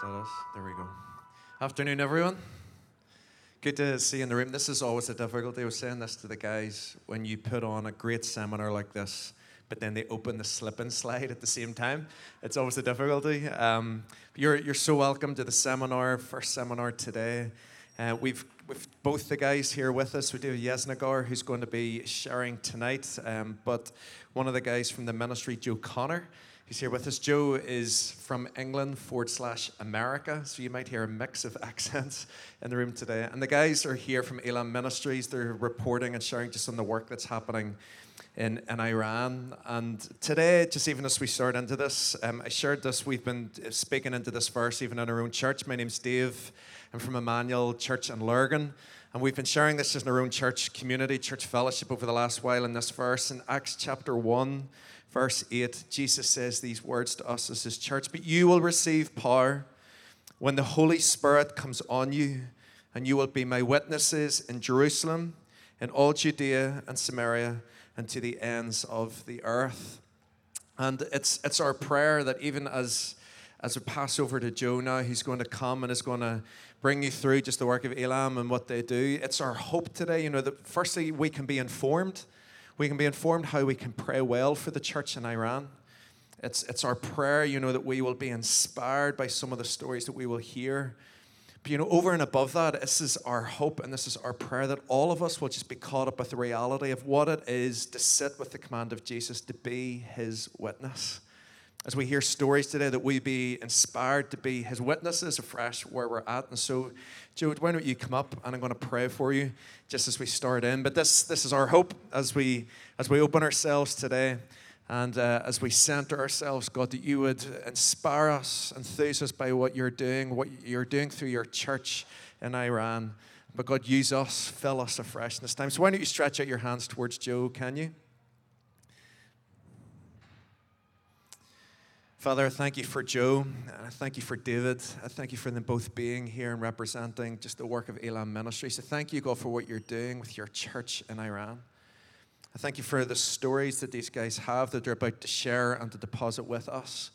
Is that us? There we go. Afternoon, everyone. Good to see you in the room. This is always a difficulty. I was saying this to the guys when you put on a great seminar like this, but then they open the slip and slide at the same time. It's always a difficulty. Um, you're, you're so welcome to the seminar, first seminar today. Uh, we've, we've both the guys here with us. We do Yeghnazar, who's going to be sharing tonight, um, but one of the guys from the ministry, Joe Connor, He's here with us. Joe is from England forward slash America, so you might hear a mix of accents in the room today. And the guys are here from Elam Ministries. They're reporting and sharing just on the work that's happening in, in Iran. And today, just even as we start into this, um, I shared this. We've been speaking into this verse even in our own church. My name's Dave. I'm from Emmanuel Church in Lurgan. And we've been sharing this just in our own church community, church fellowship over the last while in this verse in Acts chapter 1 verse 8, Jesus says these words to us as his church But you will receive power when the Holy Spirit comes on you, and you will be my witnesses in Jerusalem, in all Judea and Samaria, and to the ends of the earth. And it's, it's our prayer that even as, as we pass over to Joe now, he's going to come and is going to bring you through just the work of Elam and what they do. It's our hope today, you know, that firstly we can be informed we can be informed how we can pray well for the church in Iran. It's, it's our prayer, you know, that we will be inspired by some of the stories that we will hear. But, you know, over and above that, this is our hope and this is our prayer that all of us will just be caught up with the reality of what it is to sit with the command of Jesus, to be his witness as we hear stories today, that we be inspired to be his witnesses afresh where we're at. And so, Joe, why don't you come up and I'm going to pray for you just as we start in. But this, this is our hope as we, as we open ourselves today and uh, as we center ourselves, God, that you would inspire us, enthuse us by what you're doing, what you're doing through your church in Iran. But God, use us, fill us afresh in this time. So why don't you stretch out your hands towards Joe, can you? Father, I thank you for Joe, and I thank you for David. I thank you for them both being here and representing just the work of Elam Ministry. So thank you, God, for what you're doing with your church in Iran. I thank you for the stories that these guys have that they're about to share and to deposit with us.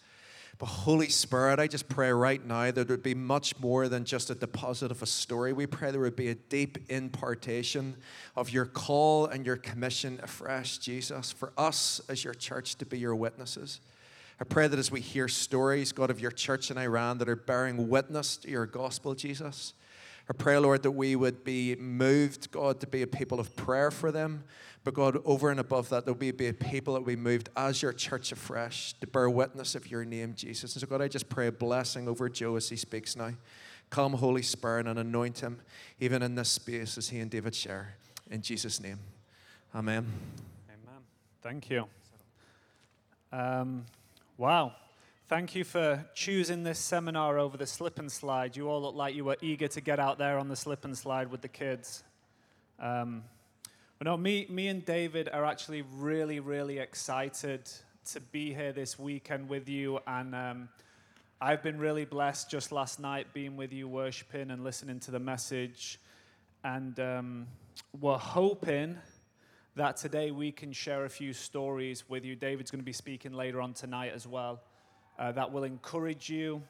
But Holy Spirit, I just pray right now that there would be much more than just a deposit of a story. We pray there would be a deep impartation of your call and your commission afresh, Jesus, for us as your church to be your witnesses. I pray that as we hear stories, God, of your church in Iran that are bearing witness to your gospel, Jesus, I pray, Lord, that we would be moved, God, to be a people of prayer for them. But God, over and above that, that we be a people that we moved as your church afresh to bear witness of your name, Jesus. And so, God, I just pray a blessing over Joe as he speaks now. Come, Holy Spirit, and anoint him, even in this space as he and David share. In Jesus' name. Amen. Amen. Thank you. Um, Wow. Thank you for choosing this seminar over the slip and slide. You all look like you were eager to get out there on the slip and slide with the kids. Um, but no, me, me and David are actually really, really excited to be here this weekend with you. And um, I've been really blessed just last night being with you, worshiping and listening to the message. And um, we're hoping that today we can share a few stories with you. David's going to be speaking later on tonight as well. Uh, that will encourage you.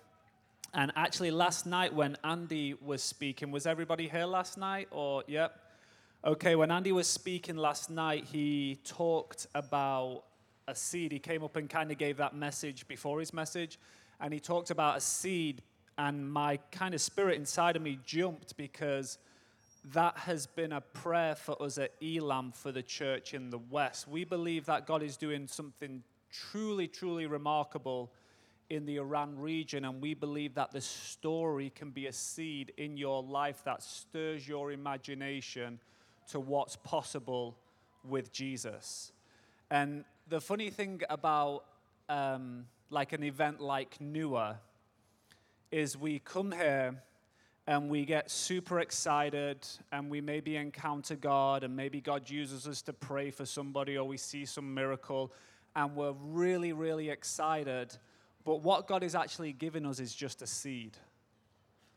And actually, last night when Andy was speaking, was everybody here last night? Or, yep. Okay, when Andy was speaking last night, he talked about a seed. He came up and kind of gave that message before his message. And he talked about a seed. And my kind of spirit inside of me jumped because that has been a prayer for us at Elam for the church in the West. We believe that God is doing something truly, truly remarkable in the Iran region, and we believe that the story can be a seed in your life that stirs your imagination to what's possible with Jesus. And the funny thing about um, like an event like Nua is we come here and we get super excited and we maybe encounter God and maybe God uses us to pray for somebody or we see some miracle and we're really, really excited. But what God is actually giving us is just a seed.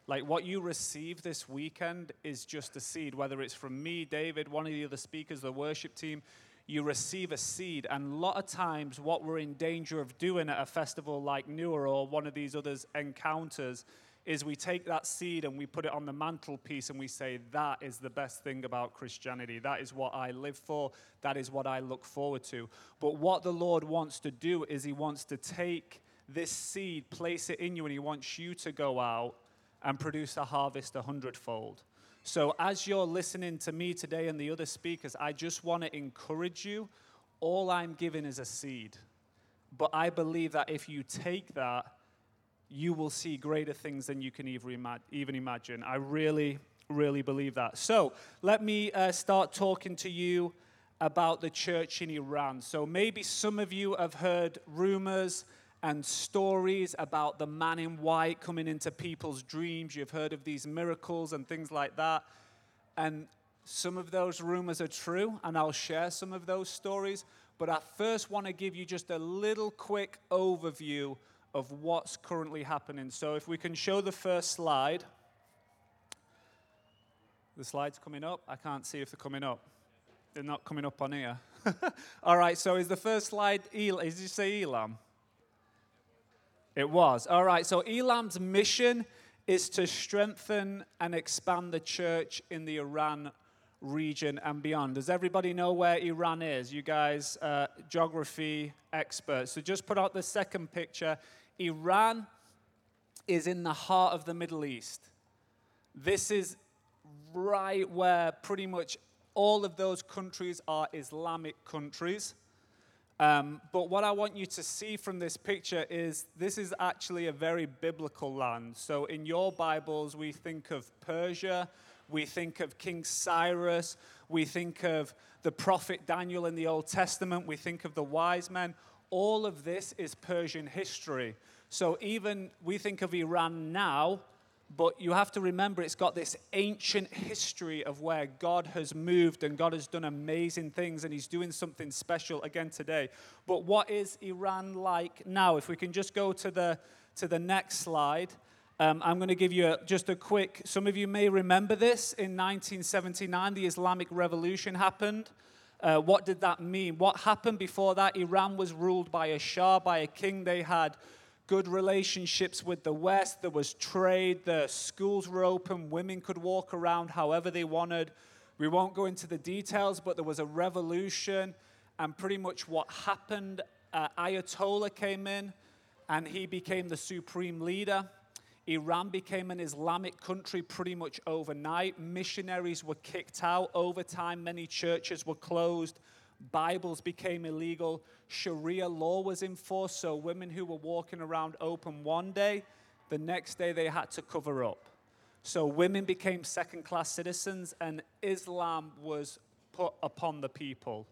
Like what you receive this weekend is just a seed, whether it's from me, David, one of the other speakers, the worship team, you receive a seed. And a lot of times, what we're in danger of doing at a festival like Nua or one of these others encounters is we take that seed and we put it on the mantelpiece and we say, That is the best thing about Christianity. That is what I live for. That is what I look forward to. But what the Lord wants to do is He wants to take this seed, place it in you, and He wants you to go out and produce a harvest a hundredfold. So, as you're listening to me today and the other speakers, I just want to encourage you. All I'm giving is a seed. But I believe that if you take that, you will see greater things than you can even imagine. I really, really believe that. So let me uh, start talking to you about the church in Iran. So maybe some of you have heard rumors and stories about the man in white coming into people's dreams. You've heard of these miracles and things like that. And some of those rumors are true, and I'll share some of those stories. But I first want to give you just a little quick overview of what's currently happening. So if we can show the first slide. The slide's coming up. I can't see if they're coming up. They're not coming up on here. All right, so is the first slide, El- did you say Elam? It was. All right, so Elam's mission is to strengthen and expand the church in the Iran region and beyond. Does everybody know where Iran is? You guys, uh, geography experts. So just put out the second picture. Iran is in the heart of the Middle East. This is right where pretty much all of those countries are Islamic countries. Um, but what I want you to see from this picture is this is actually a very biblical land. So in your Bibles, we think of Persia, we think of King Cyrus, we think of the prophet Daniel in the Old Testament, we think of the wise men. All of this is Persian history. So even we think of Iran now, but you have to remember it's got this ancient history of where God has moved and God has done amazing things and He's doing something special again today. But what is Iran like now? If we can just go to the, to the next slide. Um, I'm going to give you a, just a quick, some of you may remember this. In 1979, the Islamic Revolution happened. Uh, what did that mean? What happened before that? Iran was ruled by a Shah, by a king. They had good relationships with the West. There was trade. The schools were open. Women could walk around however they wanted. We won't go into the details, but there was a revolution. And pretty much what happened, uh, Ayatollah came in and he became the supreme leader. Iran became an Islamic country pretty much overnight. Missionaries were kicked out. Over time, many churches were closed. Bibles became illegal. Sharia law was enforced, so women who were walking around open one day, the next day they had to cover up. So women became second class citizens, and Islam was put upon the people.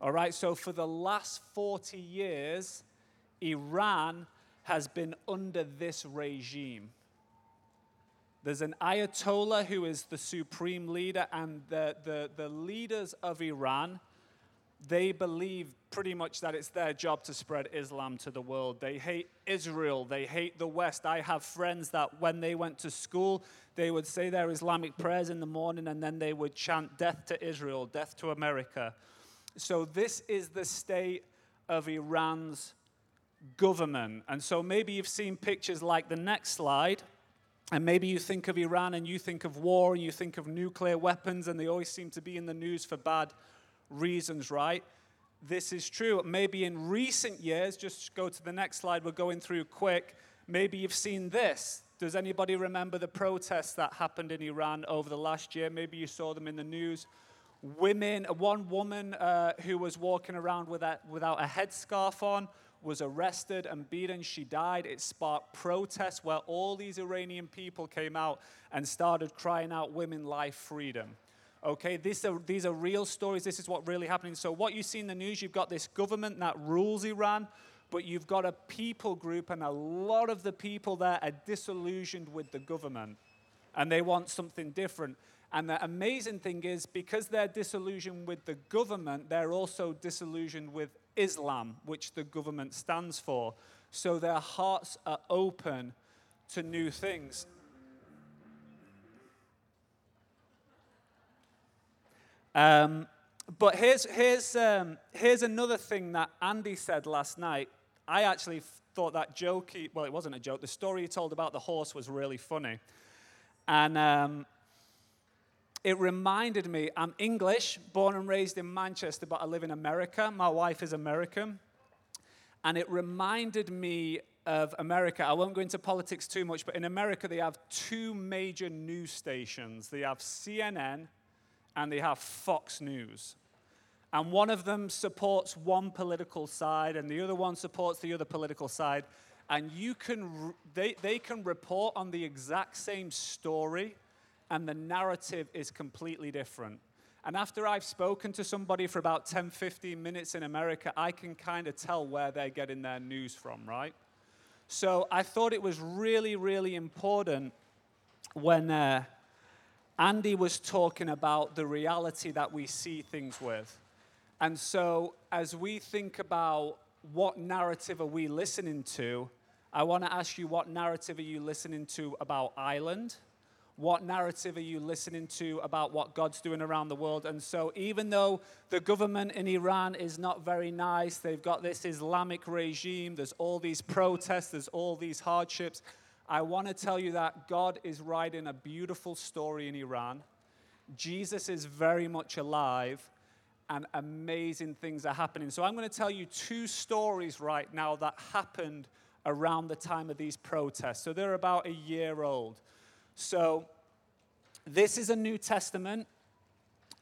All right, so for the last 40 years, Iran has been under this regime. There's an Ayatollah who is the supreme leader, and the, the, the leaders of Iran, they believe pretty much that it's their job to spread Islam to the world. They hate Israel, they hate the West. I have friends that when they went to school, they would say their Islamic prayers in the morning and then they would chant death to Israel, death to America. So, this is the state of Iran's government. And so maybe you've seen pictures like the next slide, and maybe you think of Iran and you think of war and you think of nuclear weapons, and they always seem to be in the news for bad reasons, right? This is true. Maybe in recent years, just go to the next slide, we're going through quick. Maybe you've seen this. Does anybody remember the protests that happened in Iran over the last year? Maybe you saw them in the news. Women, one woman uh, who was walking around without, without a headscarf on was arrested and beaten. She died. It sparked protests where all these Iranian people came out and started crying out, Women, life, freedom. Okay, these are, these are real stories. This is what really happening. So, what you see in the news, you've got this government that rules Iran, but you've got a people group, and a lot of the people there are disillusioned with the government, and they want something different. And the amazing thing is, because they're disillusioned with the government, they're also disillusioned with Islam, which the government stands for. So their hearts are open to new things. Um, but here's, here's, um, here's another thing that Andy said last night. I actually thought that joke, he, well, it wasn't a joke, the story he told about the horse was really funny. And um, it reminded me, I'm English, born and raised in Manchester, but I live in America. My wife is American. And it reminded me of America. I won't go into politics too much, but in America, they have two major news stations they have CNN and they have Fox News. And one of them supports one political side, and the other one supports the other political side. And you can, they, they can report on the exact same story, and the narrative is completely different. And after I've spoken to somebody for about 10, 15 minutes in America, I can kind of tell where they're getting their news from, right? So I thought it was really, really important when uh, Andy was talking about the reality that we see things with. And so, as we think about what narrative are we listening to, I want to ask you what narrative are you listening to about Ireland? What narrative are you listening to about what God's doing around the world? And so, even though the government in Iran is not very nice, they've got this Islamic regime, there's all these protests, there's all these hardships, I want to tell you that God is writing a beautiful story in Iran. Jesus is very much alive and amazing things are happening. So I'm going to tell you two stories right now that happened around the time of these protests. So they're about a year old. So this is a New Testament,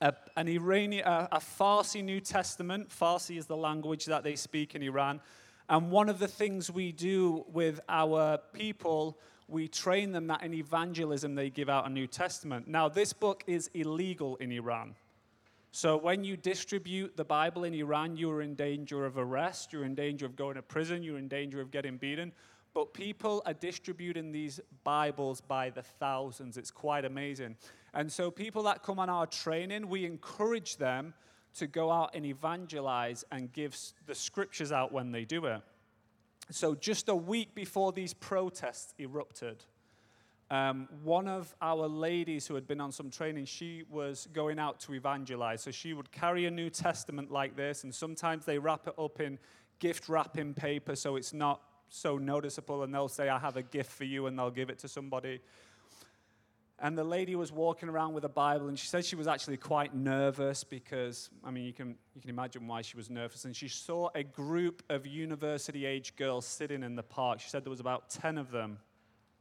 a, an Iranian, a, a Farsi New Testament. Farsi is the language that they speak in Iran. And one of the things we do with our people, we train them that in evangelism they give out a New Testament. Now, this book is illegal in Iran. So when you distribute the Bible in Iran, you're in danger of arrest, you're in danger of going to prison, you're in danger of getting beaten. But people are distributing these Bibles by the thousands. It's quite amazing. And so people that come on our training, we encourage them to go out and evangelize and give the scriptures out when they do it. So just a week before these protests erupted, um, one of our ladies who had been on some training, she was going out to evangelize. So she would carry a New Testament like this, and sometimes they wrap it up in gift wrapping paper so it's not so noticeable, and they'll say, I have a gift for you, and they'll give it to somebody. And the lady was walking around with a Bible, and she said she was actually quite nervous because, I mean, you can, you can imagine why she was nervous. And she saw a group of university age girls sitting in the park. She said there was about 10 of them.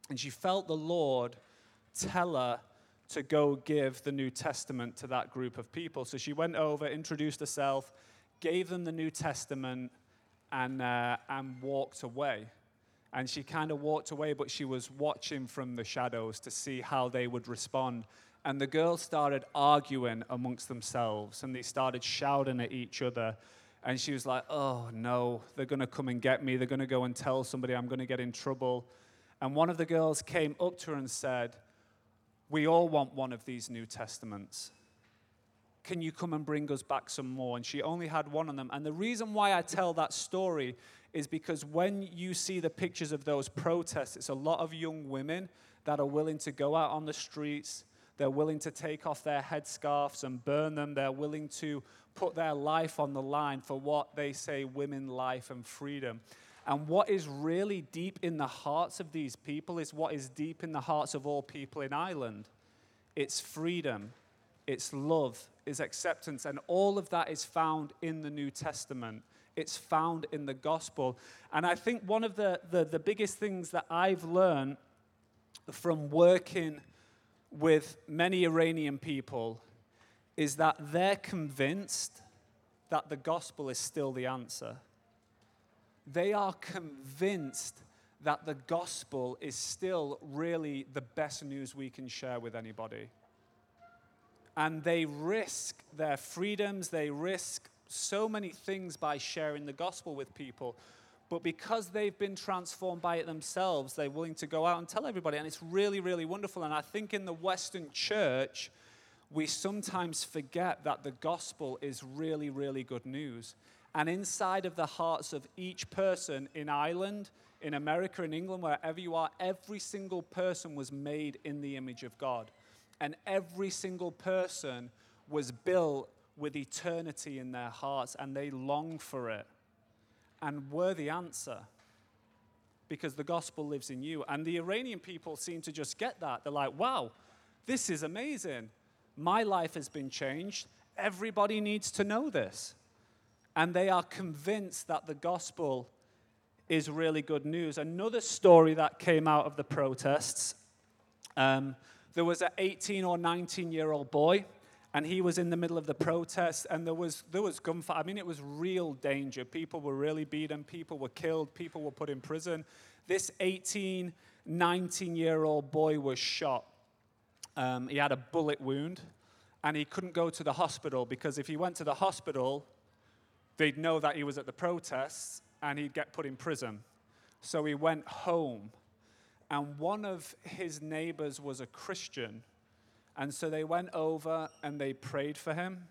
And she felt the Lord tell her to go give the New Testament to that group of people. So she went over, introduced herself, gave them the New Testament, and, uh, and walked away. And she kind of walked away, but she was watching from the shadows to see how they would respond. And the girls started arguing amongst themselves, and they started shouting at each other. And she was like, Oh, no, they're going to come and get me. They're going to go and tell somebody I'm going to get in trouble. And one of the girls came up to her and said, We all want one of these New Testaments. Can you come and bring us back some more? And she only had one of them. And the reason why I tell that story is because when you see the pictures of those protests, it's a lot of young women that are willing to go out on the streets. They're willing to take off their headscarves and burn them. They're willing to put their life on the line for what they say women, life, and freedom. And what is really deep in the hearts of these people is what is deep in the hearts of all people in Ireland it's freedom, it's love, it's acceptance. And all of that is found in the New Testament. It's found in the gospel. And I think one of the, the, the biggest things that I've learned from working with many Iranian people is that they're convinced that the gospel is still the answer they are convinced that the gospel is still really the best news we can share with anybody. And they risk their freedoms, they risk so many things by sharing the gospel with people. But because they've been transformed by it themselves, they're willing to go out and tell everybody. And it's really, really wonderful. And I think in the Western church, we sometimes forget that the gospel is really, really good news. And inside of the hearts of each person in Ireland, in America, in England, wherever you are, every single person was made in the image of God. And every single person was built with eternity in their hearts, and they long for it. and we're the answer because the gospel lives in you. And the Iranian people seem to just get that. They're like, wow, this is amazing. My life has been changed. Everybody needs to know this. And they are convinced that the gospel is really good news. Another story that came out of the protests um, there was an 18 or 19 year old boy and he was in the middle of the protest and there was there was gunfire. I mean it was real danger. People were really beaten people were killed people were put in prison. This 18 19 year old boy was shot. Um, he had a bullet wound and he couldn't go to the hospital because if he went to the hospital they'd know that he was at the protests and he'd get put in prison. So he went home and one of his neighbors was a christian and so they went over and they prayed for him.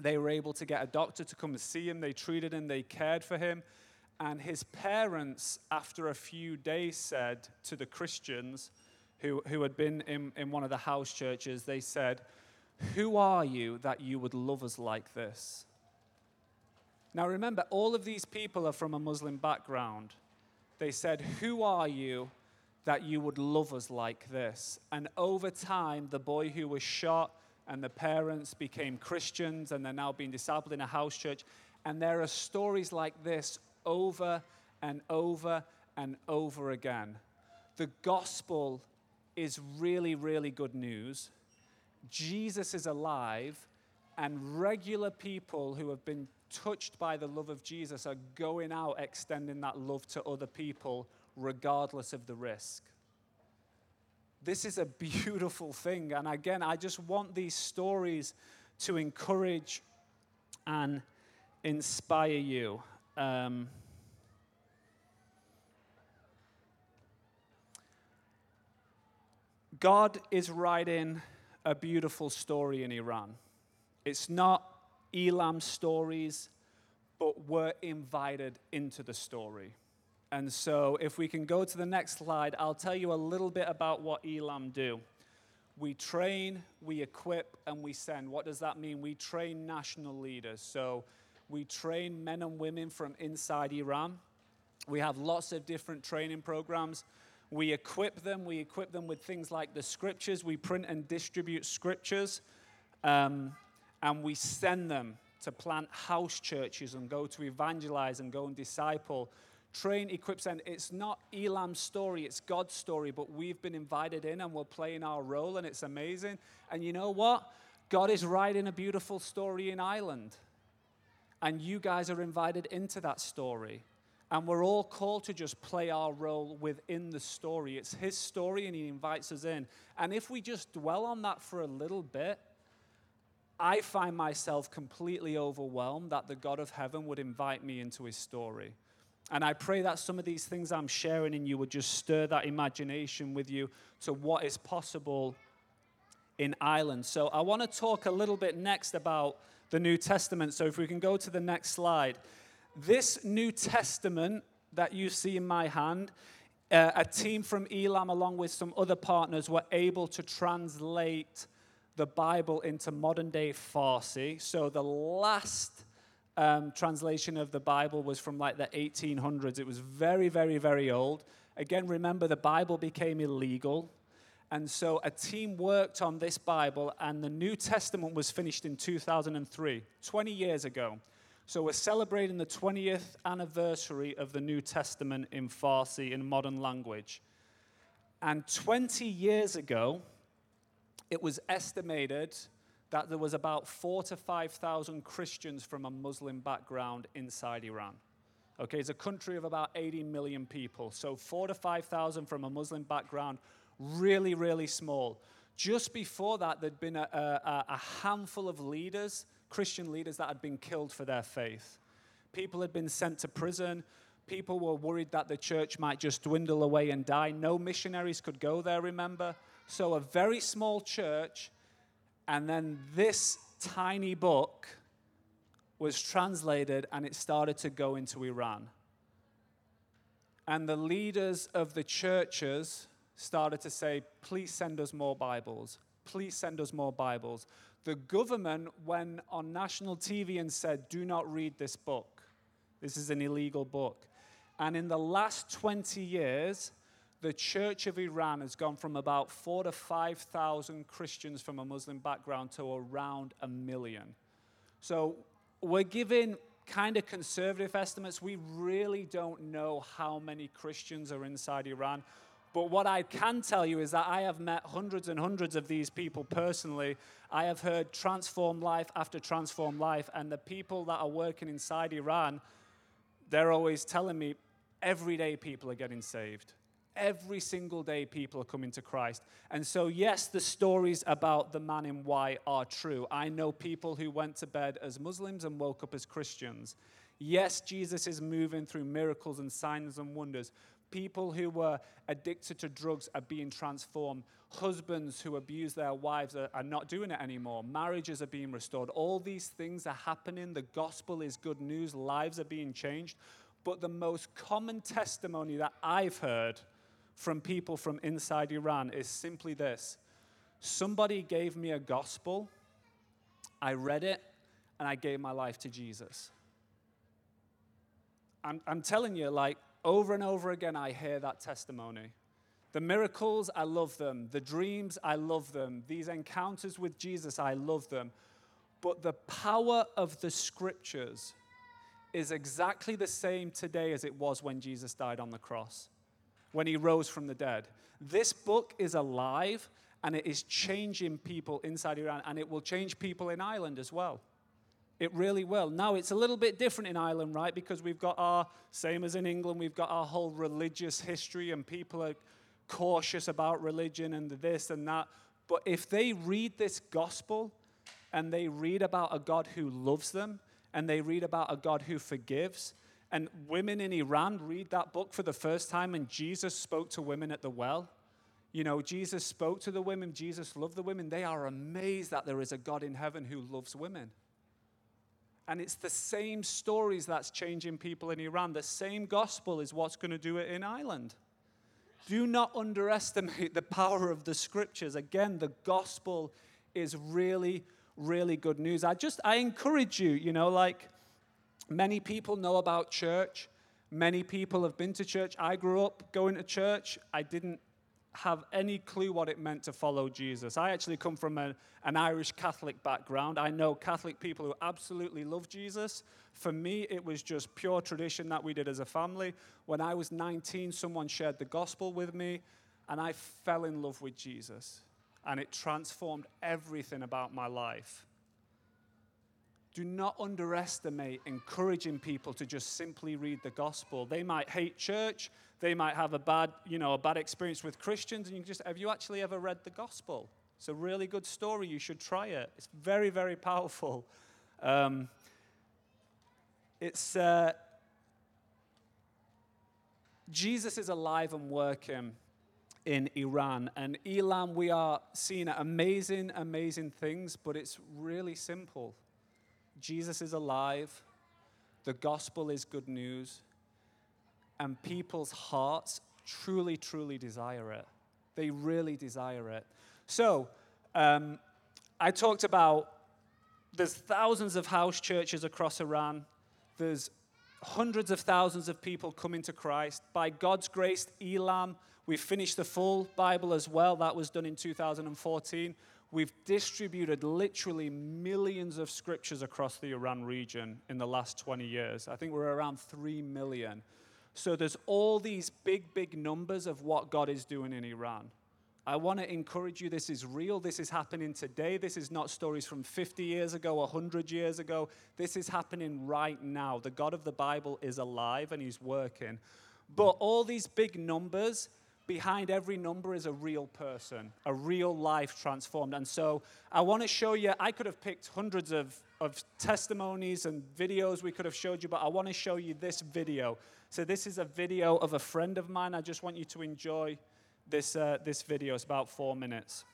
They were able to get a doctor to come and see him. They treated him, they cared for him. And his parents, after a few days, said to the Christians who, who had been in, in one of the house churches, they said, Who are you that you would love us like this? Now remember, all of these people are from a Muslim background. They said, Who are you that you would love us like this. And over time, the boy who was shot and the parents became Christians and they're now being discipled in a house church. And there are stories like this over and over and over again. The gospel is really, really good news. Jesus is alive, and regular people who have been touched by the love of Jesus are going out extending that love to other people regardless of the risk. This is a beautiful thing. And again, I just want these stories to encourage and inspire you. Um, God is writing a beautiful story in Iran. It's not Elam stories, but we're invited into the story. And so, if we can go to the next slide, I'll tell you a little bit about what Elam do. We train, we equip, and we send. What does that mean? We train national leaders. So, we train men and women from inside Iran. We have lots of different training programs. We equip them. We equip them with things like the scriptures. We print and distribute scriptures. Um, and we send them to plant house churches and go to evangelize and go and disciple train, equip, send. It's not Elam's story, it's God's story, but we've been invited in and we're playing our role, and it's amazing. And you know what? God is writing a beautiful story in Ireland. And you guys are invited into that story. And we're all called to just play our role within the story. It's His story, and He invites us in. And if we just dwell on that for a little bit, I find myself completely overwhelmed that the God of heaven would invite me into His story. And I pray that some of these things I'm sharing in you would just stir that imagination with you to what is possible in Ireland. So I want to talk a little bit next about the New Testament. So if we can go to the next slide. This New Testament that you see in my hand, uh, a team from Elam, along with some other partners, were able to translate the Bible into modern day Farsi. So the last um, translation of the Bible was from like the 1800s. It was very, very, very old. Again, remember the Bible became illegal. And so a team worked on this Bible, and the New Testament was finished in 2003, 20 years ago. So we're celebrating the 20th anniversary of the New Testament in Farsi, in modern language. And 20 years ago, it was estimated that there was about four to 5,000 Christians from a Muslim background inside Iran. Okay, it's a country of about 80 million people. So four to 5,000 from a Muslim background, really, really small. Just before that, there'd been a, a, a handful of leaders, Christian leaders, that had been killed for their faith. People had been sent to prison. People were worried that the church might just dwindle away and die. No missionaries could go there, remember? So, a very small church and then this tiny book was translated and it started to go into Iran. And the leaders of the churches started to say, please send us more Bibles. Please send us more Bibles. The government went on national TV and said, do not read this book. This is an illegal book. And in the last 20 years, the Church of Iran has gone from about four to 5,000 Christians from a Muslim background to around a million. So we're giving kind of conservative estimates. We really don't know how many Christians are inside Iran. But what I can tell you is that I have met hundreds and hundreds of these people personally. I have heard transform life after transform life. And the people that are working inside Iran, they're always telling me every day people are getting saved. Every single day, people are coming to Christ. And so, yes, the stories about the man in white are true. I know people who went to bed as Muslims and woke up as Christians. Yes, Jesus is moving through miracles and signs and wonders. People who were addicted to drugs are being transformed. Husbands who abuse their wives are, are, not doing it anymore. Marriages are being restored. All these things are happening. The gospel is good news. Lives are being changed. But the most common testimony that I've heard from people from inside Iran is simply this somebody gave me a gospel, I read it, and I gave my life to Jesus. I'm, I'm telling you, like, over and over again, I hear that testimony. The miracles, I love them. The dreams, I love them. These encounters with Jesus, I love them. But the power of the scriptures is exactly the same today as it was when Jesus died on the cross when he rose from the dead. This book is alive and it is changing people inside Iran and it will change people in Ireland as well. It really will. Now, it's a little bit different in Ireland, right? Because we've got our, same as in England, we've got our whole religious history and people are cautious about religion and this and that. But if they read this gospel and they read about a God who loves them and they read about a God who forgives, and women in Iran read that book for the first time, and Jesus spoke to women at the well. You know, Jesus spoke to the women, Jesus loved the women. They are amazed that there is a God in heaven who loves women. And it's the same stories that's changing people in Iran. The same gospel is what's going to do it in Ireland. Do not underestimate the power of the scriptures. Again, the gospel is really, really good news. I just, I encourage you, you know, like, Many people know about church. Many people have been to church. I grew up going to church. I didn't have any clue what it meant to follow Jesus. I actually come from a, an Irish Catholic background. I know Catholic people who absolutely love Jesus. For me, it was just pure tradition that we did as a family. When I was 19, someone shared the gospel with me, and I fell in love with Jesus. And it transformed everything about my life do not underestimate encouraging people to just simply read the gospel. They might hate church, they might have a bad, you know, a bad experience with Christians, and you just have you actually ever read the gospel? It's a really good story. You should try it. It's very, very powerful. Um, it's uh, Jesus is alive and working in Iran. And Elam, we are seeing amazing, amazing things, but it's really simple. Jesus is alive, the gospel is good news, and people's hearts truly, truly desire it. They really desire it. So, um, I talked about there's thousands of house churches across Iran. There's hundreds of thousands of people coming to Christ. By God's grace, Elam, we finished the full Bible as well. That was done in 2014. We've distributed literally millions of scriptures across the Iran region in the last 20 years. I think we're around 3 million. So there's all these big, big numbers of what God is doing in Iran. I want to encourage you this is real. This is happening today. This is not stories from 50 years ago, 100 years ago. This is happening right now. The God of the Bible is alive and he's working. But all these big numbers, behind every number is a real person, a real life transformed. And so I want to show you, I could have picked hundreds of, of testimonies and videos we could have showed you, but I want to show you this video. So this is a video of a friend of mine. I just want you to enjoy this, uh, this video. It's about four minutes.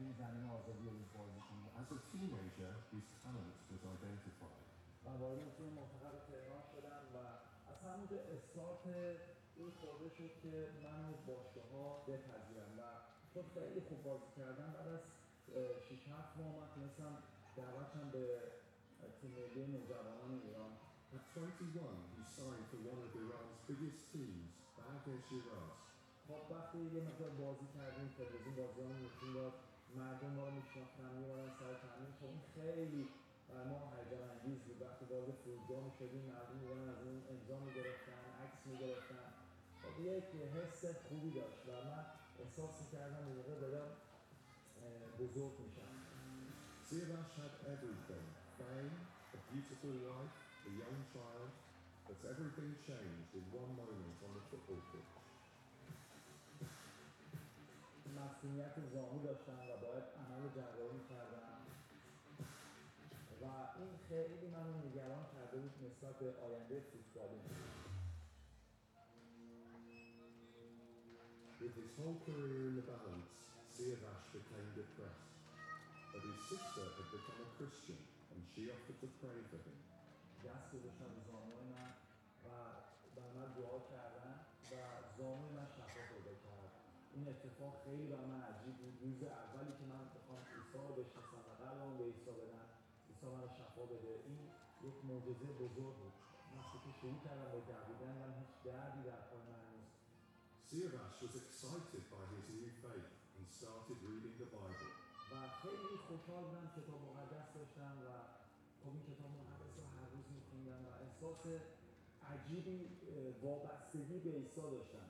توی زمین آزادی رو بازی کنی As a teenager, his talent was identified. و وارد تیم منتخب تهران شدم و از همونجا استارت این خورده شد که من رو باشگاه ها بپذیرم و چون خیلی خوب بازی کردم بعد از 6 7 ماه من تونستم دعوتم به تیم ملی نوجوانان ایران At 21, he signed for one of Iran's biggest teams, Bangladesh Shiraz. خب وقتی یه مقدار بازی کردیم تلویزیون بازی نشون داد مردم ما رو میشناختن میومدن سر تمرین خب خیلی برای ما هیجان انگیز بود. وقتی وارد فرودگاه می‌شدیم مردم میومدن از اون امضا می‌گرفتن عکس می‌گرفتن خب یک حس خوبی داشت و من احساس می‌کردم اون موقع دارم بزرگ میشم. Siavash had everything. Fame, a beautiful wife, a young child, but everything changed in one moment on the football pitch. مسئولیت زانو داشتم و باید عمل جراحی می‌کردم و این خیلی منو نگران کرده بود نسبت به آینده فوتبالی With his whole career in the balance, Siavash became depressed. But his sister had become a Christian, and she offered to pray for him. دست گذاشتم به زانوی من و بر من دعا کردن و زانوی من شفا پیدا کرد این اتفاق خیلی بر من عجیب بود. روز اولی که من بخوام عیسی رو بشناسم و قلبم به عیسی بدم عیسی من رو شفا بده. این یک معجزه بزرگ بود. وقتی که شروع کردم به دویدن من هیچ دردی در پای من نیست. Siavash was excited by his new faith and started reading the Bible. و خیلی خوشحال بودم کتاب مقدس داشتم و خب این کتاب مقدس رو هر روز میخوندم و احساس عجیبی وابستگی به عیسی داشتم.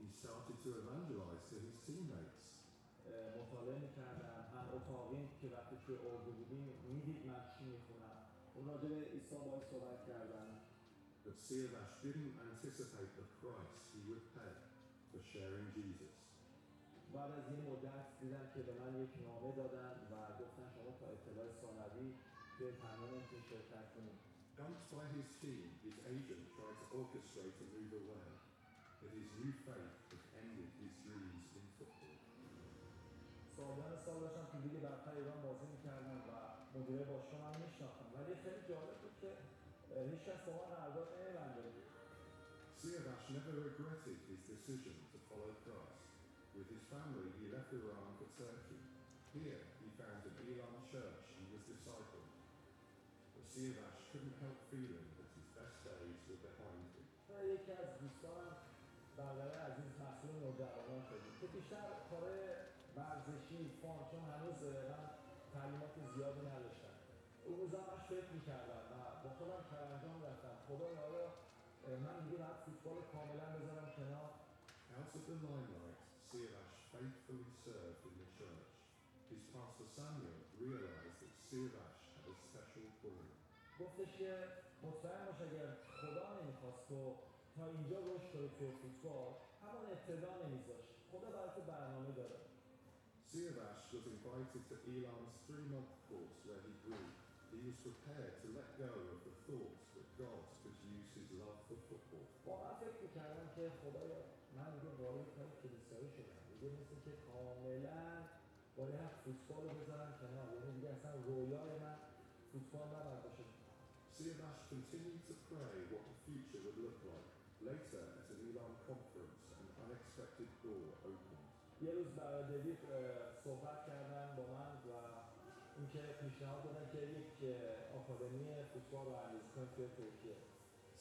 He started to evangelize to his teammates. اه، مطالعه میکردم هم اتاقیم که وقتی توی اردو بودیم میدید من چی میخونم اون راجع به عیسی باید صحبت کردم But Siavash didn't anticipate the price he would pay for sharing Jesus. بعد از یه مدت دیدم که به من یک نامه دادن و گفتن شما تا اطلاع ثانوی توی تمرینتون شرکت کنید Dumped by his team, his agent tried to orchestrate a move away. But his new faith had ended his dreams in football. سالیان سال داشتم تو لیگ برتر ایران بازی میکردم و مدیر باشگاه من میشناختم ولی خیلی جالب بود که اه، هیچ کس با من قرارداد نمیبنده بود Siavash never regretted his decision to follow Christ. With his family, he left Iran for Turkey. Here, he founded Elam Church and was discipled. But Siavash couldn't help feeling بیشتر کارهای ورزشی فان چون هنوز من تعلیمات زیادی نداشتم اون روزا من فکر می‌کردم و با خودم کرنجان رفتم خدا حالا من دیگه باید فوتبال کاملا بذارم کنار Out of the limelight, Siavash faithfully served in the church. His pastor Samuel realized that Siavash had a special calling. گفتش که مطمئن باش اگر خدا نمی‌خواست تو تا اینجا رشد کنی توی فوتبال ابتدا Siavash was invited to Elam's three-month course where he grew. He was prepared to let go of the thoughts that God could use his love for football. واقعا فکر میکردم که خدایا من دیگه وارد کار کلیسایی شدم دیگه مثل که کاملا باید فوتبال رو بذارم کنار یعنی دیگه اصلا رویای من فوتبال نباید باشه Siavash continued to pray what the future would look like. Later, at an Elon conference, an unexpected door opened. یه روز برای دوید صحبت کردن با من و اینکه پیشنهاد دادن که یک آکادمی فوتبال رو اندازه کنیم توی ترکیه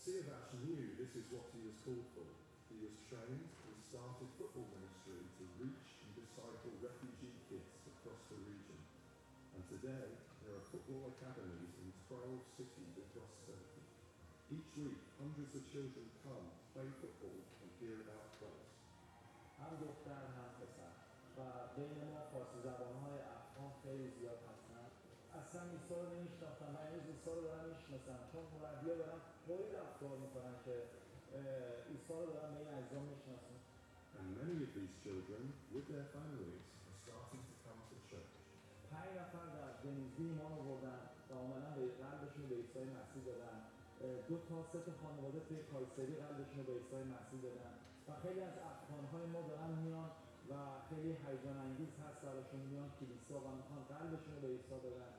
Siavash knew this is what he was called for. He was trained and started football ministry to reach and disciple refugee kids across the region. And today, there are football academies in 12 cities across Turkey. Each week, hundreds of children come, play football, and hear about Christ. و بین ما فارسی زبانهای افغان خیلی زیاد هستن. اصلا ایسا رو نمیشناختم. من امروز ایسا رو دارم می‌شناسم. چون مربی‌ها دارن طوری رفتار می‌کنن که اه، عیسی رو دارن به این عزیزان می‌شناسن. And many of these children, with their families, are starting to come to church. پنج نفر در دنیزی ایمان آوردن و اومدن به قلبشون به عیسی مسیح دادن. دو تا سه تا خانواده توی کایسری قلبشون به عیسی مسیح دادن. و خیلی از افغانهای ما دارن میان و خیلی هیجان انگیز هست براشون میان کلیسا و می‌خوان قلبشون رو به عیسی بدن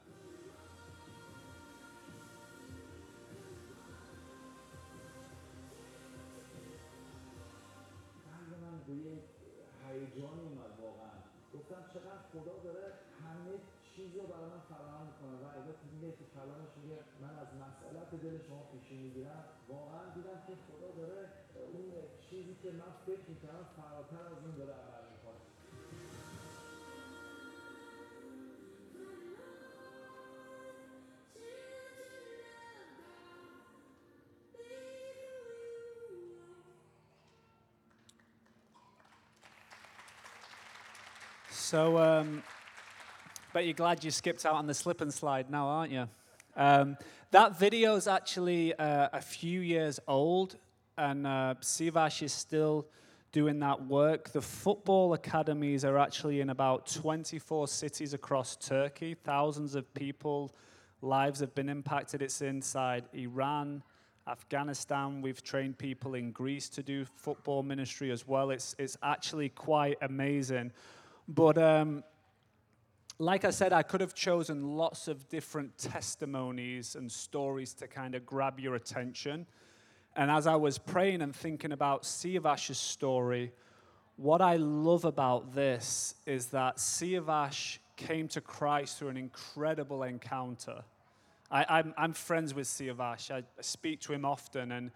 قلب من به یک هیجانی اومد واقعا. گفتم چقدر خدا داره همه چیز رو برای من فراهم می‌کنه و البته میگه تو کلامش میگه من از مسئلت دل شما پیشی می‌گیرم. واقعا دیدم که خدا داره اون چیزی که من فکر می‌کردم فراتر از اون داره So, um, bet you're glad you skipped out on the slip and slide now, aren't you? Um, that video is actually uh, a few years old, and uh, Siavash is still doing that work. The football academies are actually in about 24 cities across Turkey. Thousands of people, lives have been impacted. It's inside Iran, Afghanistan. We've trained people in Greece to do football ministry as well. It's, it's actually quite amazing. But um, like I said, I could have chosen lots of different testimonies and stories to kind of grab your attention. And as I was praying and thinking about Siavash's story, what I love about this is that Siavash came to Christ through an incredible encounter. I, am I'm friends with Siavash. I speak to him often, and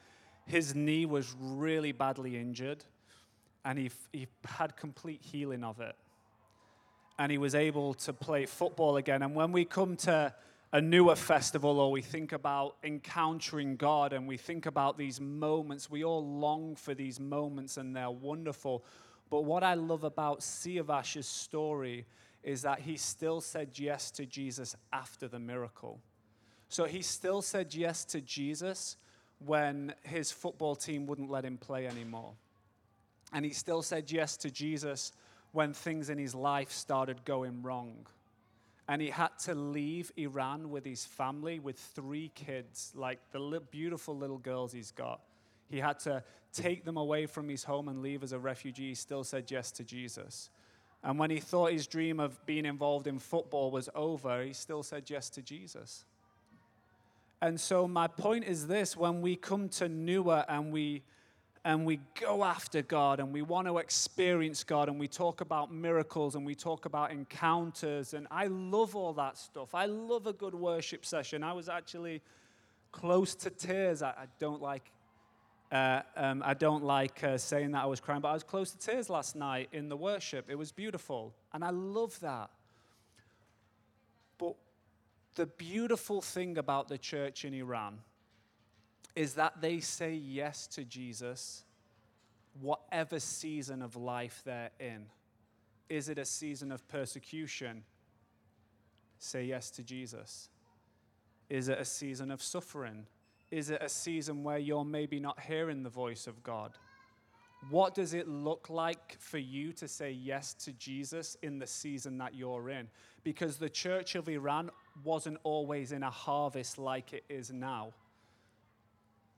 his knee was really badly injured, and he, he had complete healing of it and he was able to play football again. And when we come to a newer festival or we think about encountering God and we think about these moments, we all long for these moments and they're wonderful. But what I love about Siavash's story is that he still said yes to Jesus after the miracle. So he still said yes to Jesus when his football team wouldn't let him play anymore. And he still said yes to Jesus when things in his life started going wrong. And he had to leave Iran with his family, with three kids, like the li- beautiful little girls he's got. He had to take them away from his home and leave as a refugee. He still said yes to Jesus. And when he thought his dream of being involved in football was over, he still said yes to Jesus. And so, my point is this when we come to Newer and we and we go after God and we want to experience God and we talk about miracles and we talk about encounters. And I love all that stuff. I love a good worship session. I was actually close to tears. I, I don't like. Uh, um, I don't like uh, saying that I was crying, but I was close to tears last night in the worship. It was beautiful, and I love that. But the beautiful thing about the church in Iran is that they say yes to Jesus, whatever season of life they're in. Is it a season of persecution? Say yes to Jesus. Is it a season of suffering? Is it a season where you're maybe not hearing the voice of God? What does it look like for you to say yes to Jesus in the season that you're in? Because the church of Iran wasn't always in a harvest like it is now.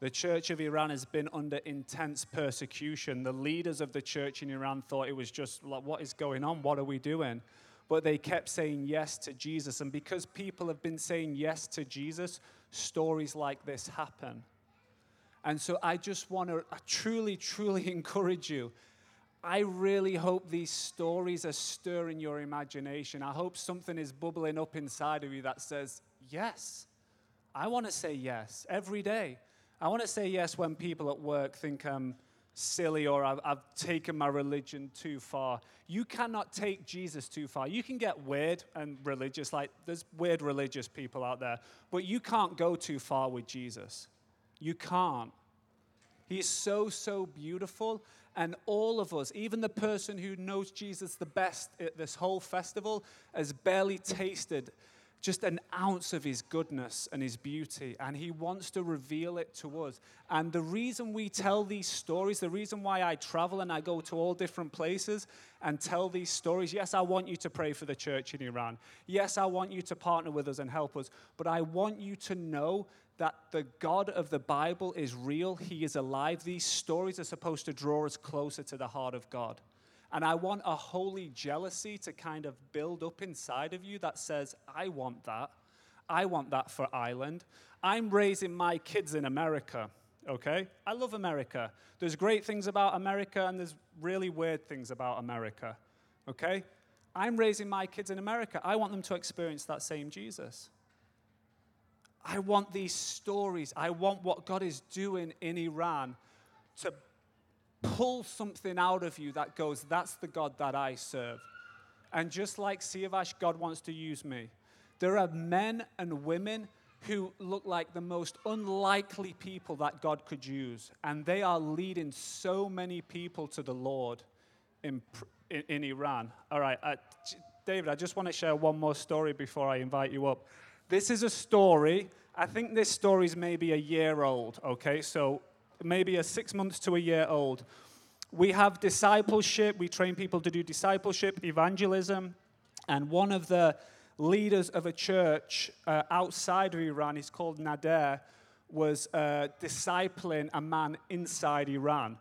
The church of Iran has been under intense persecution. The leaders of the church in Iran thought it was just like, what is going on? What are we doing? But they kept saying yes to Jesus. And because people have been saying yes to Jesus, stories like this happen. And so I just want to truly, truly encourage you. I really hope these stories are stirring your imagination. I hope something is bubbling up inside of you that says, Yes, I want to say yes every day. I want to say yes when people at work think I'm silly or I've, I've, taken my religion too far. You cannot take Jesus too far. You can get weird and religious, like there's weird religious people out there, but you can't go too far with Jesus. You can't. He's so, so beautiful. And all of us, even the person who knows Jesus the best at this whole festival, has barely tasted just an ounce of his goodness and his beauty, and he wants to reveal it to us. And the reason we tell these stories, the reason why I travel and I go to all different places and tell these stories, yes, I want you to pray for the church in Iran. Yes, I want you to partner with us and help us, but I want you to know that the God of the Bible is real, He is alive. These stories are supposed to draw us closer to the heart of God. And I want a holy jealousy to kind of build up inside of you that says, I want that. I want that for Ireland. I'm raising my kids in America, okay? I love America. There's great things about America and there's really weird things about America, okay? I'm raising my kids in America. I want them to experience that same Jesus. I want these stories. I want what God is doing in Iran to pull something out of you that goes, that's the God that I serve. And just like Siavash, God wants to use me. There are men and women who look like the most unlikely people that God could use, and they are leading so many people to the Lord in, in, in Iran. All right, uh, David, I just want to share one more story before I invite you up. This is a story. I think this story is maybe a year old, okay? So maybe a six months to a year old. We have discipleship, we train people to do discipleship, evangelism, and one of the leaders of a church uh, outside of Iran, he's called Nader, was uh, discipling a man inside Iran.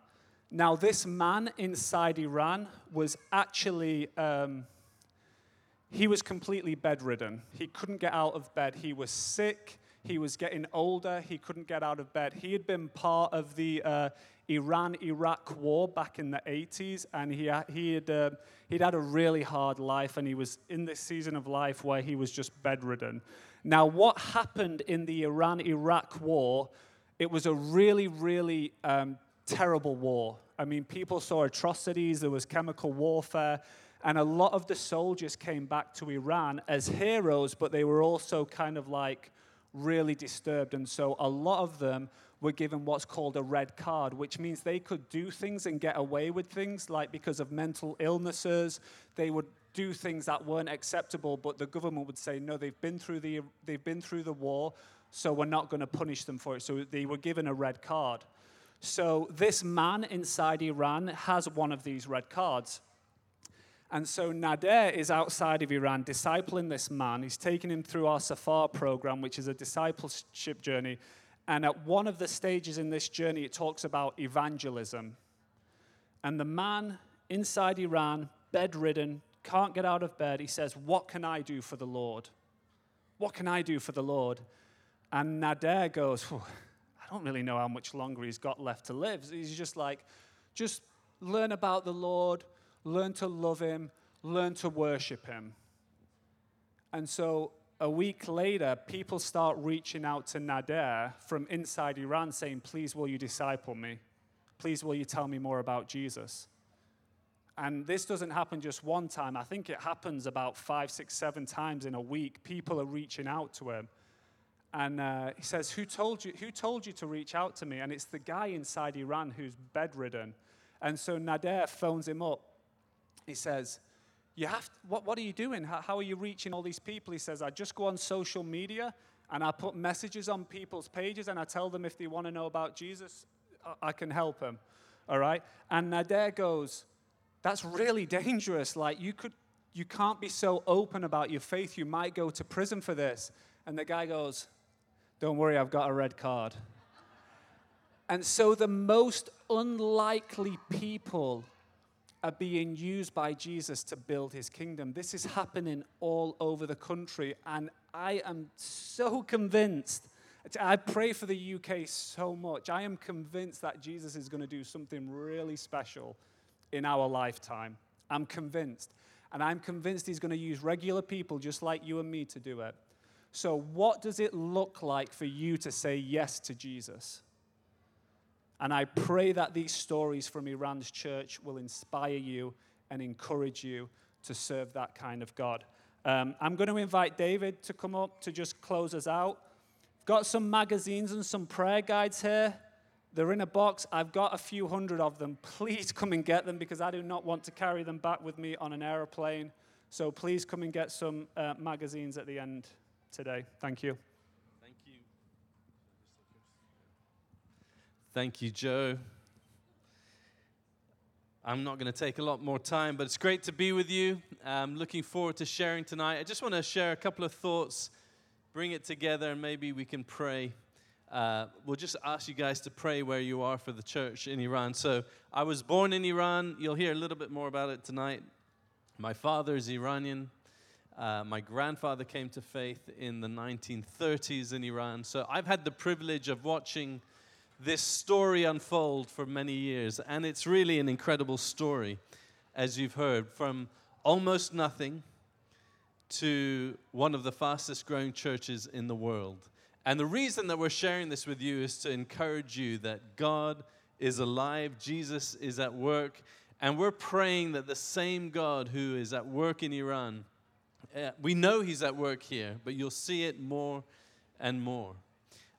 Now, this man inside Iran was actually, um, he was completely bedridden. He couldn't get out of bed. He was sick. He was getting older. He couldn't get out of bed. He had been part of the uh, Iran Iraq war back in the 80s, and he, he had, uh, he'd had a really hard life, and he was in this season of life where he was just bedridden. Now, what happened in the Iran Iraq war? It was a really, really um, terrible war. I mean, people saw atrocities, there was chemical warfare, and a lot of the soldiers came back to Iran as heroes, but they were also kind of like really disturbed. And so a lot of them were given what's called a red card, which means they could do things and get away with things, like because of mental illnesses, they would do things that weren't acceptable, but the government would say, no, they've been through the, they've been through the war, so we're not going to punish them for it. So they were given a red card. So this man inside Iran has one of these red cards. And so Nader is outside of Iran discipling this man. He's taking him through our Safar program, which is a discipleship journey. And at one of the stages in this journey, it talks about evangelism. And the man inside Iran, bedridden, can't get out of bed, he says, What can I do for the Lord? What can I do for the Lord? And Nader goes, I don't really know how much longer he's got left to live. He's just like, just learn about the Lord, learn to love him, learn to worship him. And so a week later, people start reaching out to Nader from inside Iran saying, Please, will you disciple me? Please, will you tell me more about Jesus? And this doesn't happen just one time. I think it happens about five, six, seven times in a week. People are reaching out to him. And uh, he says, who told, you, who told you to reach out to me? And it's the guy inside Iran who's bedridden. And so Nader phones him up. He says, you have to, what, what are you doing? How, how are you reaching all these people? He says, I just go on social media and I put messages on people's pages and I tell them if they want to know about Jesus, I, I can help them. All right? And Nader goes, That's really dangerous. Like, you, could, you can't be so open about your faith. You might go to prison for this. And the guy goes, Don't worry, I've got a red card. And so the most unlikely people are being used by Jesus to build his kingdom. This is happening all over the country, and I am so convinced. I pray for the UK so much. I am convinced that Jesus is going to do something really special in our lifetime. I'm convinced. And I'm convinced he's going to use regular people just like you and me to do it. So, what does it look like for you to say yes to Jesus? And I pray that these stories from Iran's church will inspire you and encourage you to serve that kind of God. Um, I'm going to invite David to come up to just close us out. I've got some magazines and some prayer guides here. They're in a box. I've got a few hundred of them. Please come and get them because I do not want to carry them back with me on an aeroplane. So please come and get some uh, magazines at the end. today. Thank you. Thank you. Thank you, Joe. I'm not going to take a lot more time, but it's great to be with you. I'm looking forward to sharing tonight. I just want to share a couple of thoughts, bring it together, and maybe we can pray. Uh, we'll just ask you guys to pray where you are for the church in Iran. So, I was born in Iran. You'll hear a little bit more about it tonight. My father is Iranian. Uh, my grandfather came to faith in the 1930s in Iran. So I've had the privilege of watching this story unfold for many years. And it's really an incredible story, as you've heard, from almost nothing to one of the fastest growing churches in the world. And the reason that we're sharing this with you is to encourage you that God is alive, Jesus is at work, and we're praying that the same God who is at work in Iran, uh, we know He's at work here, but you'll see it more and more.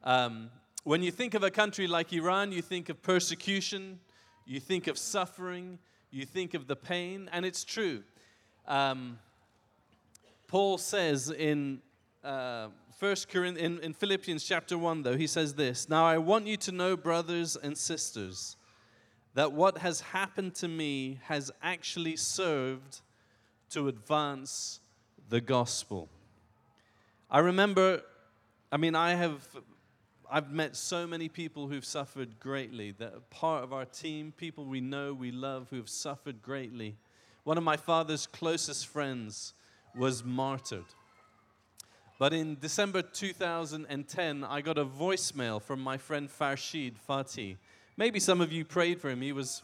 Um, when you think of a country like Iran, you think of persecution, you think of suffering, you think of the pain, and it's true. Um, Paul says in uh, First Corinthians, in, in Philippians chapter one, though he says this: Now I want you to know, brothers and sisters, that what has happened to me has actually served to advance the gospel. I remember, I mean, I have, I've met so many people who've suffered greatly, that are part of our team, people we know, we love, who have suffered greatly. One of my father's closest friends was martyred. But in December 2010, I got a voicemail from my friend Farshid Fathi. Maybe some of you prayed for him. He was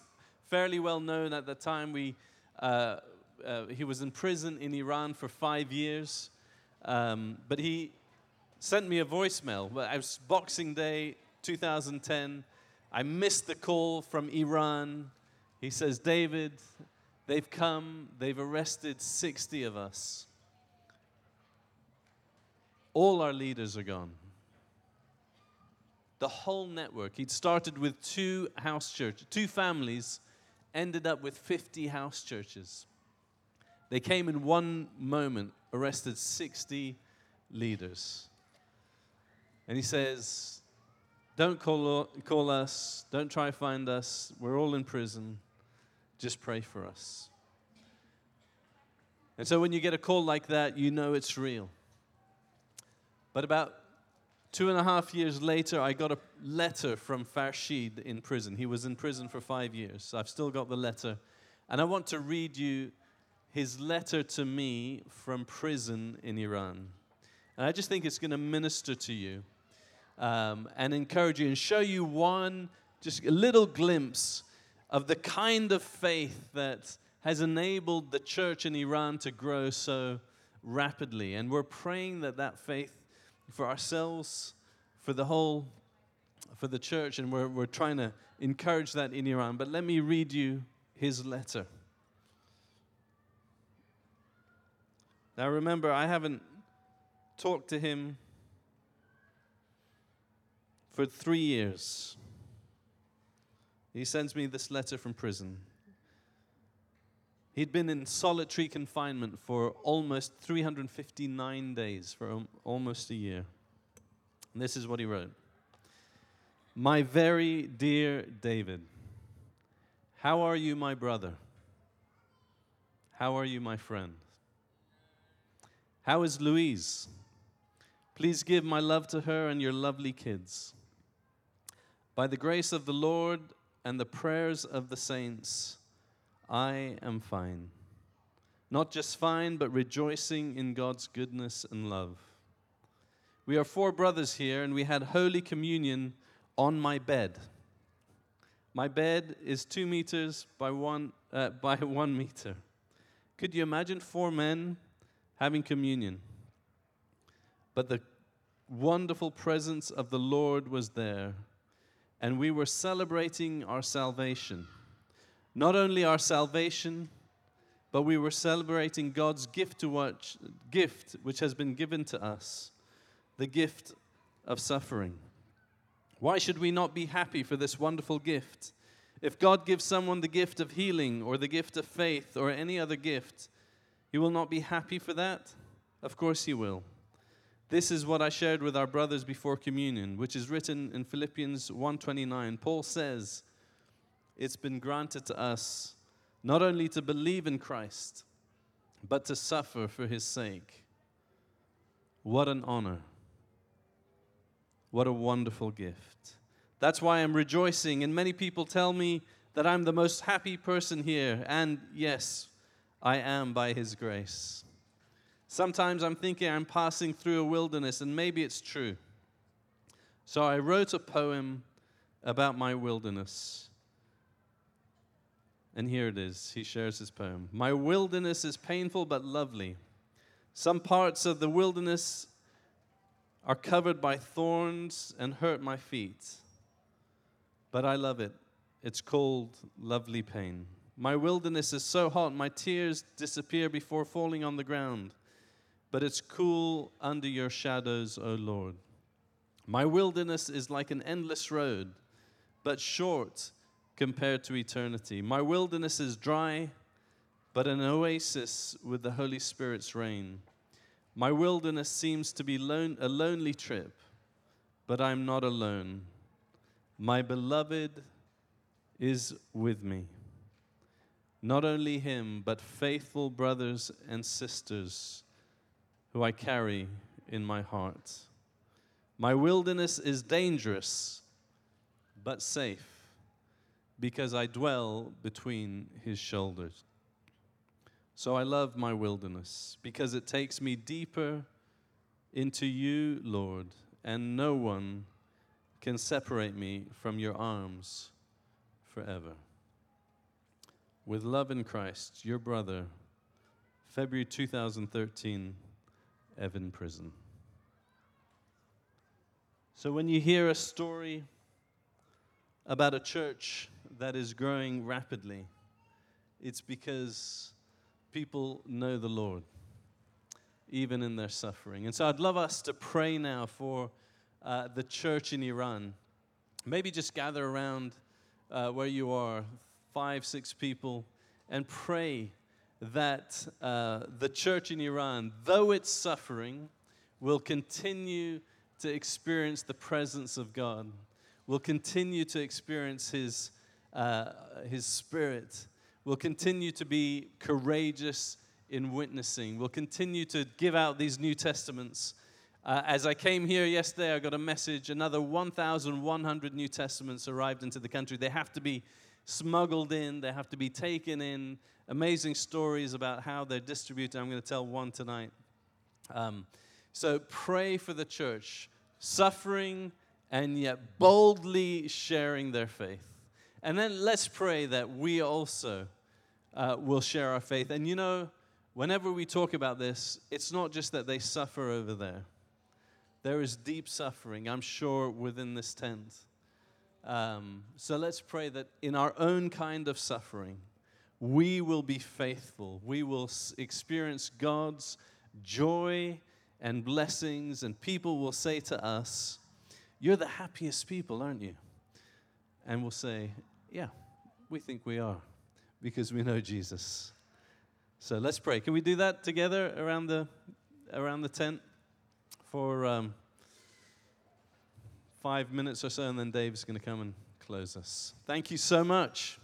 fairly well known at the time. We, uh, uh, he was in prison in Iran for five years. Um, but he sent me a voicemail. It was Boxing Day 2010. I missed the call from Iran. He says, David, they've come, they've arrested 60 of us. All our leaders are gone. The whole network. He'd started with two house churches, two families, ended up with 50 house churches. They came in one moment, arrested 60 leaders. And he says, Don't call, call us, don't try to find us. We're all in prison. Just pray for us. And so when you get a call like that, you know it's real. But about two and a half years later, I got a letter from Farshid in prison. He was in prison for five years. I've still got the letter. And I want to read you his letter to me from prison in Iran. And I just think it's going to minister to you um, and encourage you and show you one, just a little glimpse of the kind of faith that has enabled the church in Iran to grow so rapidly. And we're praying that that faith for ourselves, for the whole, for the church, and we're, we're trying to encourage that in Iran. But let me read you his letter. Now remember, I haven't talked to him for three years. He sends me this letter from prison. He'd been in solitary confinement for almost 359 days, for almost a year. And this is what he wrote My very dear David, how are you, my brother? How are you, my friend? How is Louise? Please give my love to her and your lovely kids. By the grace of the Lord and the prayers of the saints, I am fine. Not just fine, but rejoicing in God's goodness and love. We are four brothers here, and we had Holy Communion on my bed. My bed is two meters by one, uh, by one meter. Could you imagine four men having communion. But the wonderful presence of the Lord was there, and we were celebrating our salvation. Not only our salvation, but we were celebrating God's gift to what, gift which has been given to us, the gift of suffering. Why should we not be happy for this wonderful gift? If God gives someone the gift of healing or the gift of faith or any other gift, he will not be happy for that? Of course he will. This is what I shared with our brothers before communion, which is written in Philippians 1:29. Paul says, "It's been granted to us not only to believe in Christ, but to suffer for his sake." What an honor. What a wonderful gift. That's why I'm rejoicing. And many people tell me that I'm the most happy person here. And yes, I am by His grace. Sometimes I'm thinking I'm passing through a wilderness, and maybe it's true. So I wrote a poem about my wilderness. And here it is. He shares his poem. My wilderness is painful but lovely. Some parts of the wilderness are covered by thorns and hurt my feet. But I love it. It's called lovely pain. My wilderness is so hot, my tears disappear before falling on the ground. But it's cool under your shadows, O Lord. My wilderness is like an endless road, but short compared to eternity. My wilderness is dry, but an oasis with the Holy Spirit's rain. My wilderness seems to be a lonely trip, but I'm not alone. My beloved is with me. Not only him, but faithful brothers and sisters who I carry in my heart. My wilderness is dangerous, but safe, because I dwell between his shoulders. So I love my wilderness because it takes me deeper into you, Lord, and no one can separate me from your arms forever. With love in Christ, your brother, February 2013, Evin Prison. So when you hear a story about a church that is growing rapidly, it's because people know the Lord, even in their suffering. And so I'd love us to pray now for uh, the church in Iran. Maybe just gather around uh, where you are, five, six people, and pray that uh, the church in Iran, though it's suffering, will continue to experience the presence of God, will continue to experience His, uh, His Spirit We'll continue to be courageous in witnessing. We'll continue to give out these New Testaments. Uh, as I came here yesterday, I got a message another 1,100 New Testaments arrived into the country. They have to be smuggled in, they have to be taken in. Amazing stories about how they're distributed. I'm going to tell one tonight. Um, so pray for the church, suffering and yet boldly sharing their faith. And then let's pray that we also uh, will share our faith. And you know, whenever we talk about this, it's not just that they suffer over there, there is deep suffering, I'm sure, within this tent. Um, so let's pray that in our own kind of suffering, we will be faithful. We will experience God's joy and blessings, and people will say to us, You're the happiest people, aren't you? And we'll say, yeah, we think we are because we know Jesus. So let's pray. Can we do that together around the around the tent for um, five minutes or so, and then Dave's going to come and close us. Thank you so much.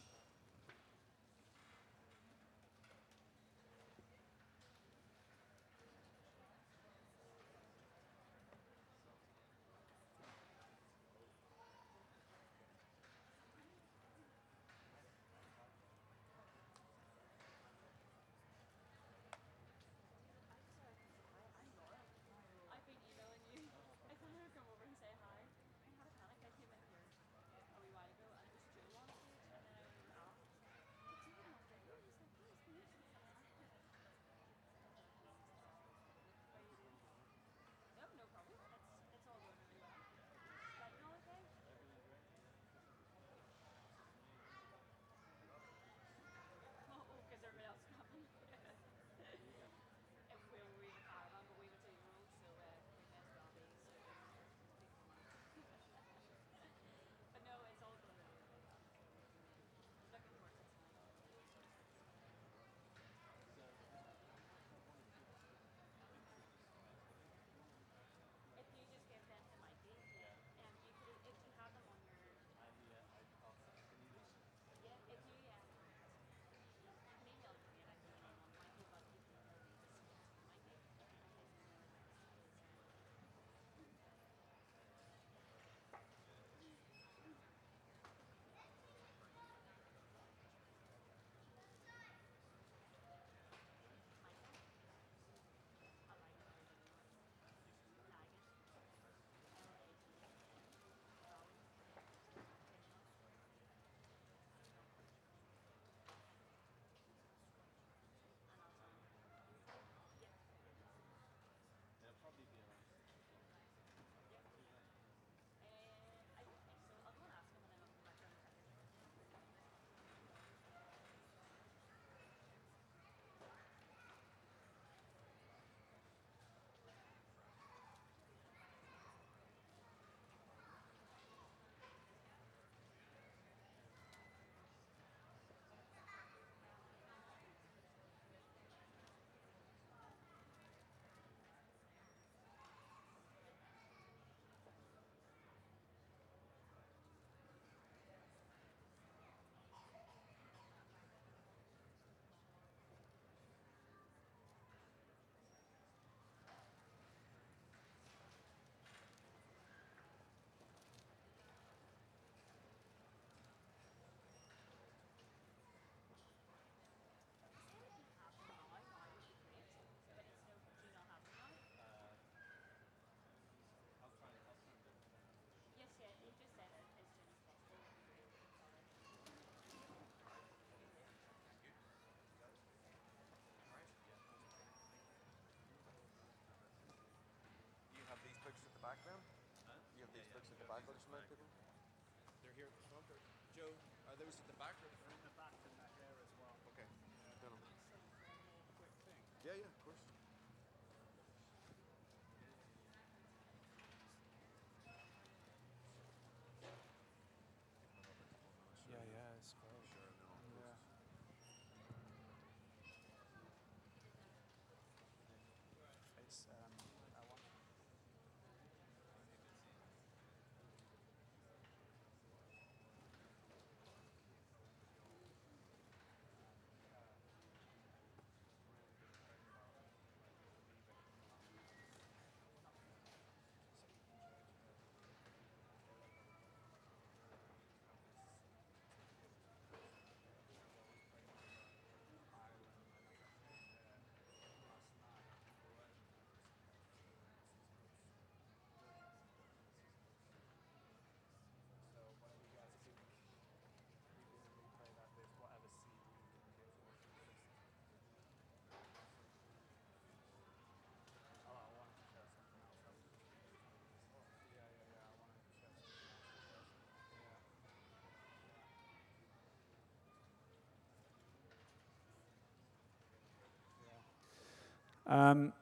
Um,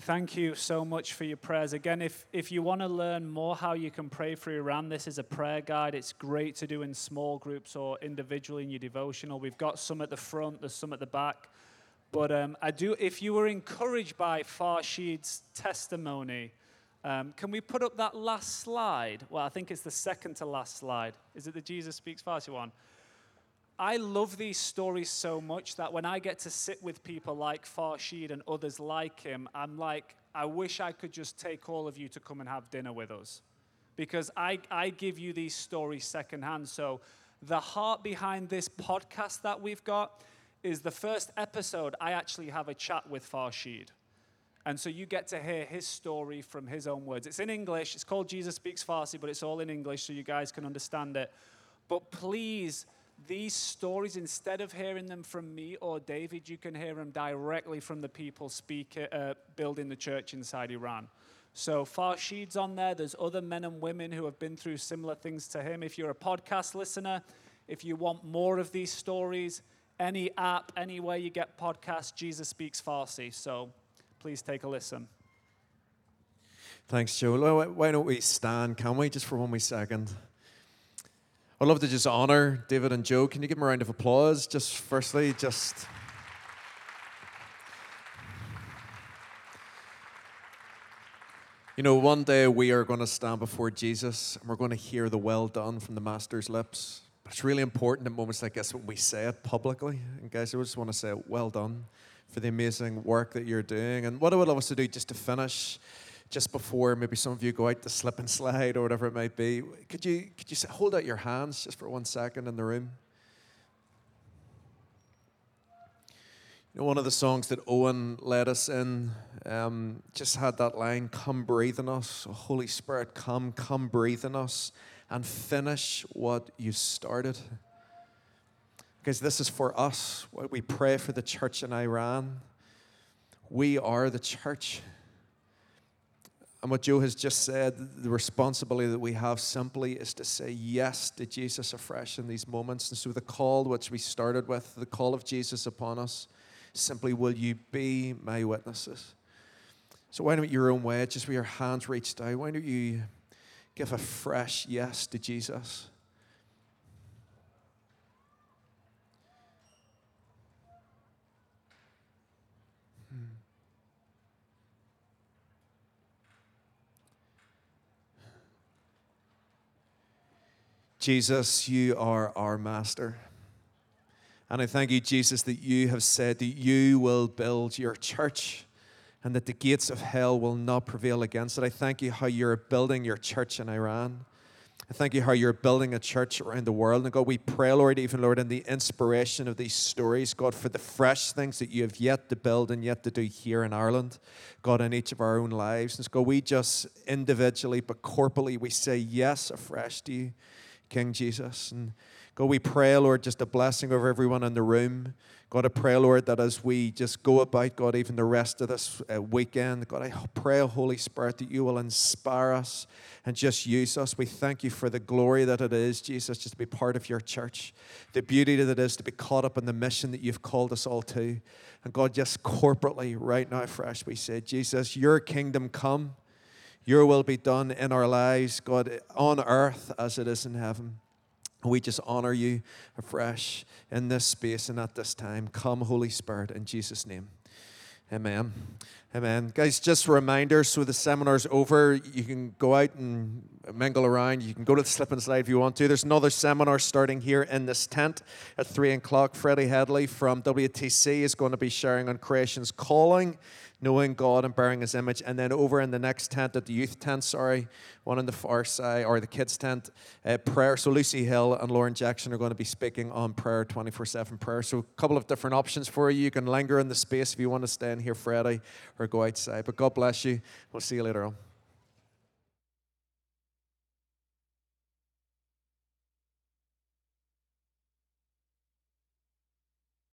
thank you so much for your prayers. Again, if, if you want to learn more how you can pray for Iran, this is a prayer guide. It's great to do in small groups or individually in your devotional. We've got some at the front, there's some at the back. But um, I do, if you were encouraged by Farshid's testimony, um, can we put up that last slide? Well, I think it's the second to last slide. Is it the Jesus Speaks Farsi one? I love these stories so much that when I get to sit with people like Farshid and others like him, I'm like, I wish I could just take all of you to come and have dinner with us. Because I, I give you these stories secondhand. So, the heart behind this podcast that we've got is the first episode, I actually have a chat with Farshid. And so you get to hear his story from his own words. It's in English. It's called Jesus Speaks Farsi, but it's all in English so you guys can understand it. But please, these stories, instead of hearing them from me or David, you can hear them directly from the people speak, uh, building the church inside Iran. So Farshid's on there. There's other men and women who have been through similar things to him. If you're a podcast listener, if you want more of these stories, any app, anywhere you get podcasts, Jesus Speaks Farsi. So please take a listen. Thanks, Joe. Why- Why don't we stand, can we, just for one wee second? I'd love to just honor David and Joe. Can you give them a round of applause? Just firstly, just. You know, one day we are going to stand before Jesus and we're going to hear the well done from the Master's lips. But it's really important in moments like this when we say it publicly. And guys, I just want to say well done for the amazing work that you're doing. And what I would love us to do just to finish, just before maybe some of you go out to slip and slide or whatever it might be, could you, could you hold out your hands just for one second in the room? You know, one of the songs that Owen led us in um, just had that line, Come breathe in us. Oh, Holy Spirit, come, come breathe in us and finish what you started. Because this is for us. We pray for the church in Iran. We are the church. And what Joe has just said, the responsibility that we have simply is to say yes to Jesus afresh in these moments. And so the call which we started with, the call of Jesus upon us, simply will you be my witnesses? So why don't you, your own way, just with your hands reached out, why don't you give a fresh yes to Jesus? Jesus, you are our master. And I thank you, Jesus, that you have said that you will build your church and that the gates of hell will not prevail against it. I thank you how you're building your church in Iran. I thank you how you're building a church around the world. And God, we pray, Lord, even, Lord, in the inspiration of these stories, God, for the fresh things that you have yet to build and yet to do here in Ireland, God, in each of our own lives. And so, God, we just individually but corporately, we say yes afresh to you. King Jesus. And God, we pray, Lord, just a blessing over everyone in the room. God, I pray, Lord, that as we just go about, God, even the rest of this uh, weekend, God, I pray, Holy Spirit, that you will inspire us and just use us. We thank you for the glory that it is, Jesus, just to be part of your church, the beauty that it is to be caught up in the mission that you've called us all to. And God, just corporately, right now, fresh, we say, Jesus, your kingdom come, your will be done in our lives, God, on earth as it is in heaven. We just honor you afresh in this space and at this time. Come, Holy Spirit, in Jesus' name. Amen. Amen. Guys, just a reminder so the seminar's over. You can go out and mingle around. You can go to the slip and slide if you want to. There's another seminar starting here in this tent at 3 o'clock. Freddie Headley from WTC is going to be sharing on creation's calling knowing God and bearing His image. And then over in the next tent, at the youth tent, sorry, one on the far side, or the kids' tent, uh, prayer. So Lucy Hill and Lauren Jackson are going to be speaking on prayer, 24 7 prayer. So a couple of different options for you. You can linger in the space if you want to stay in here Friday or go outside. But God bless you. We'll see you later on.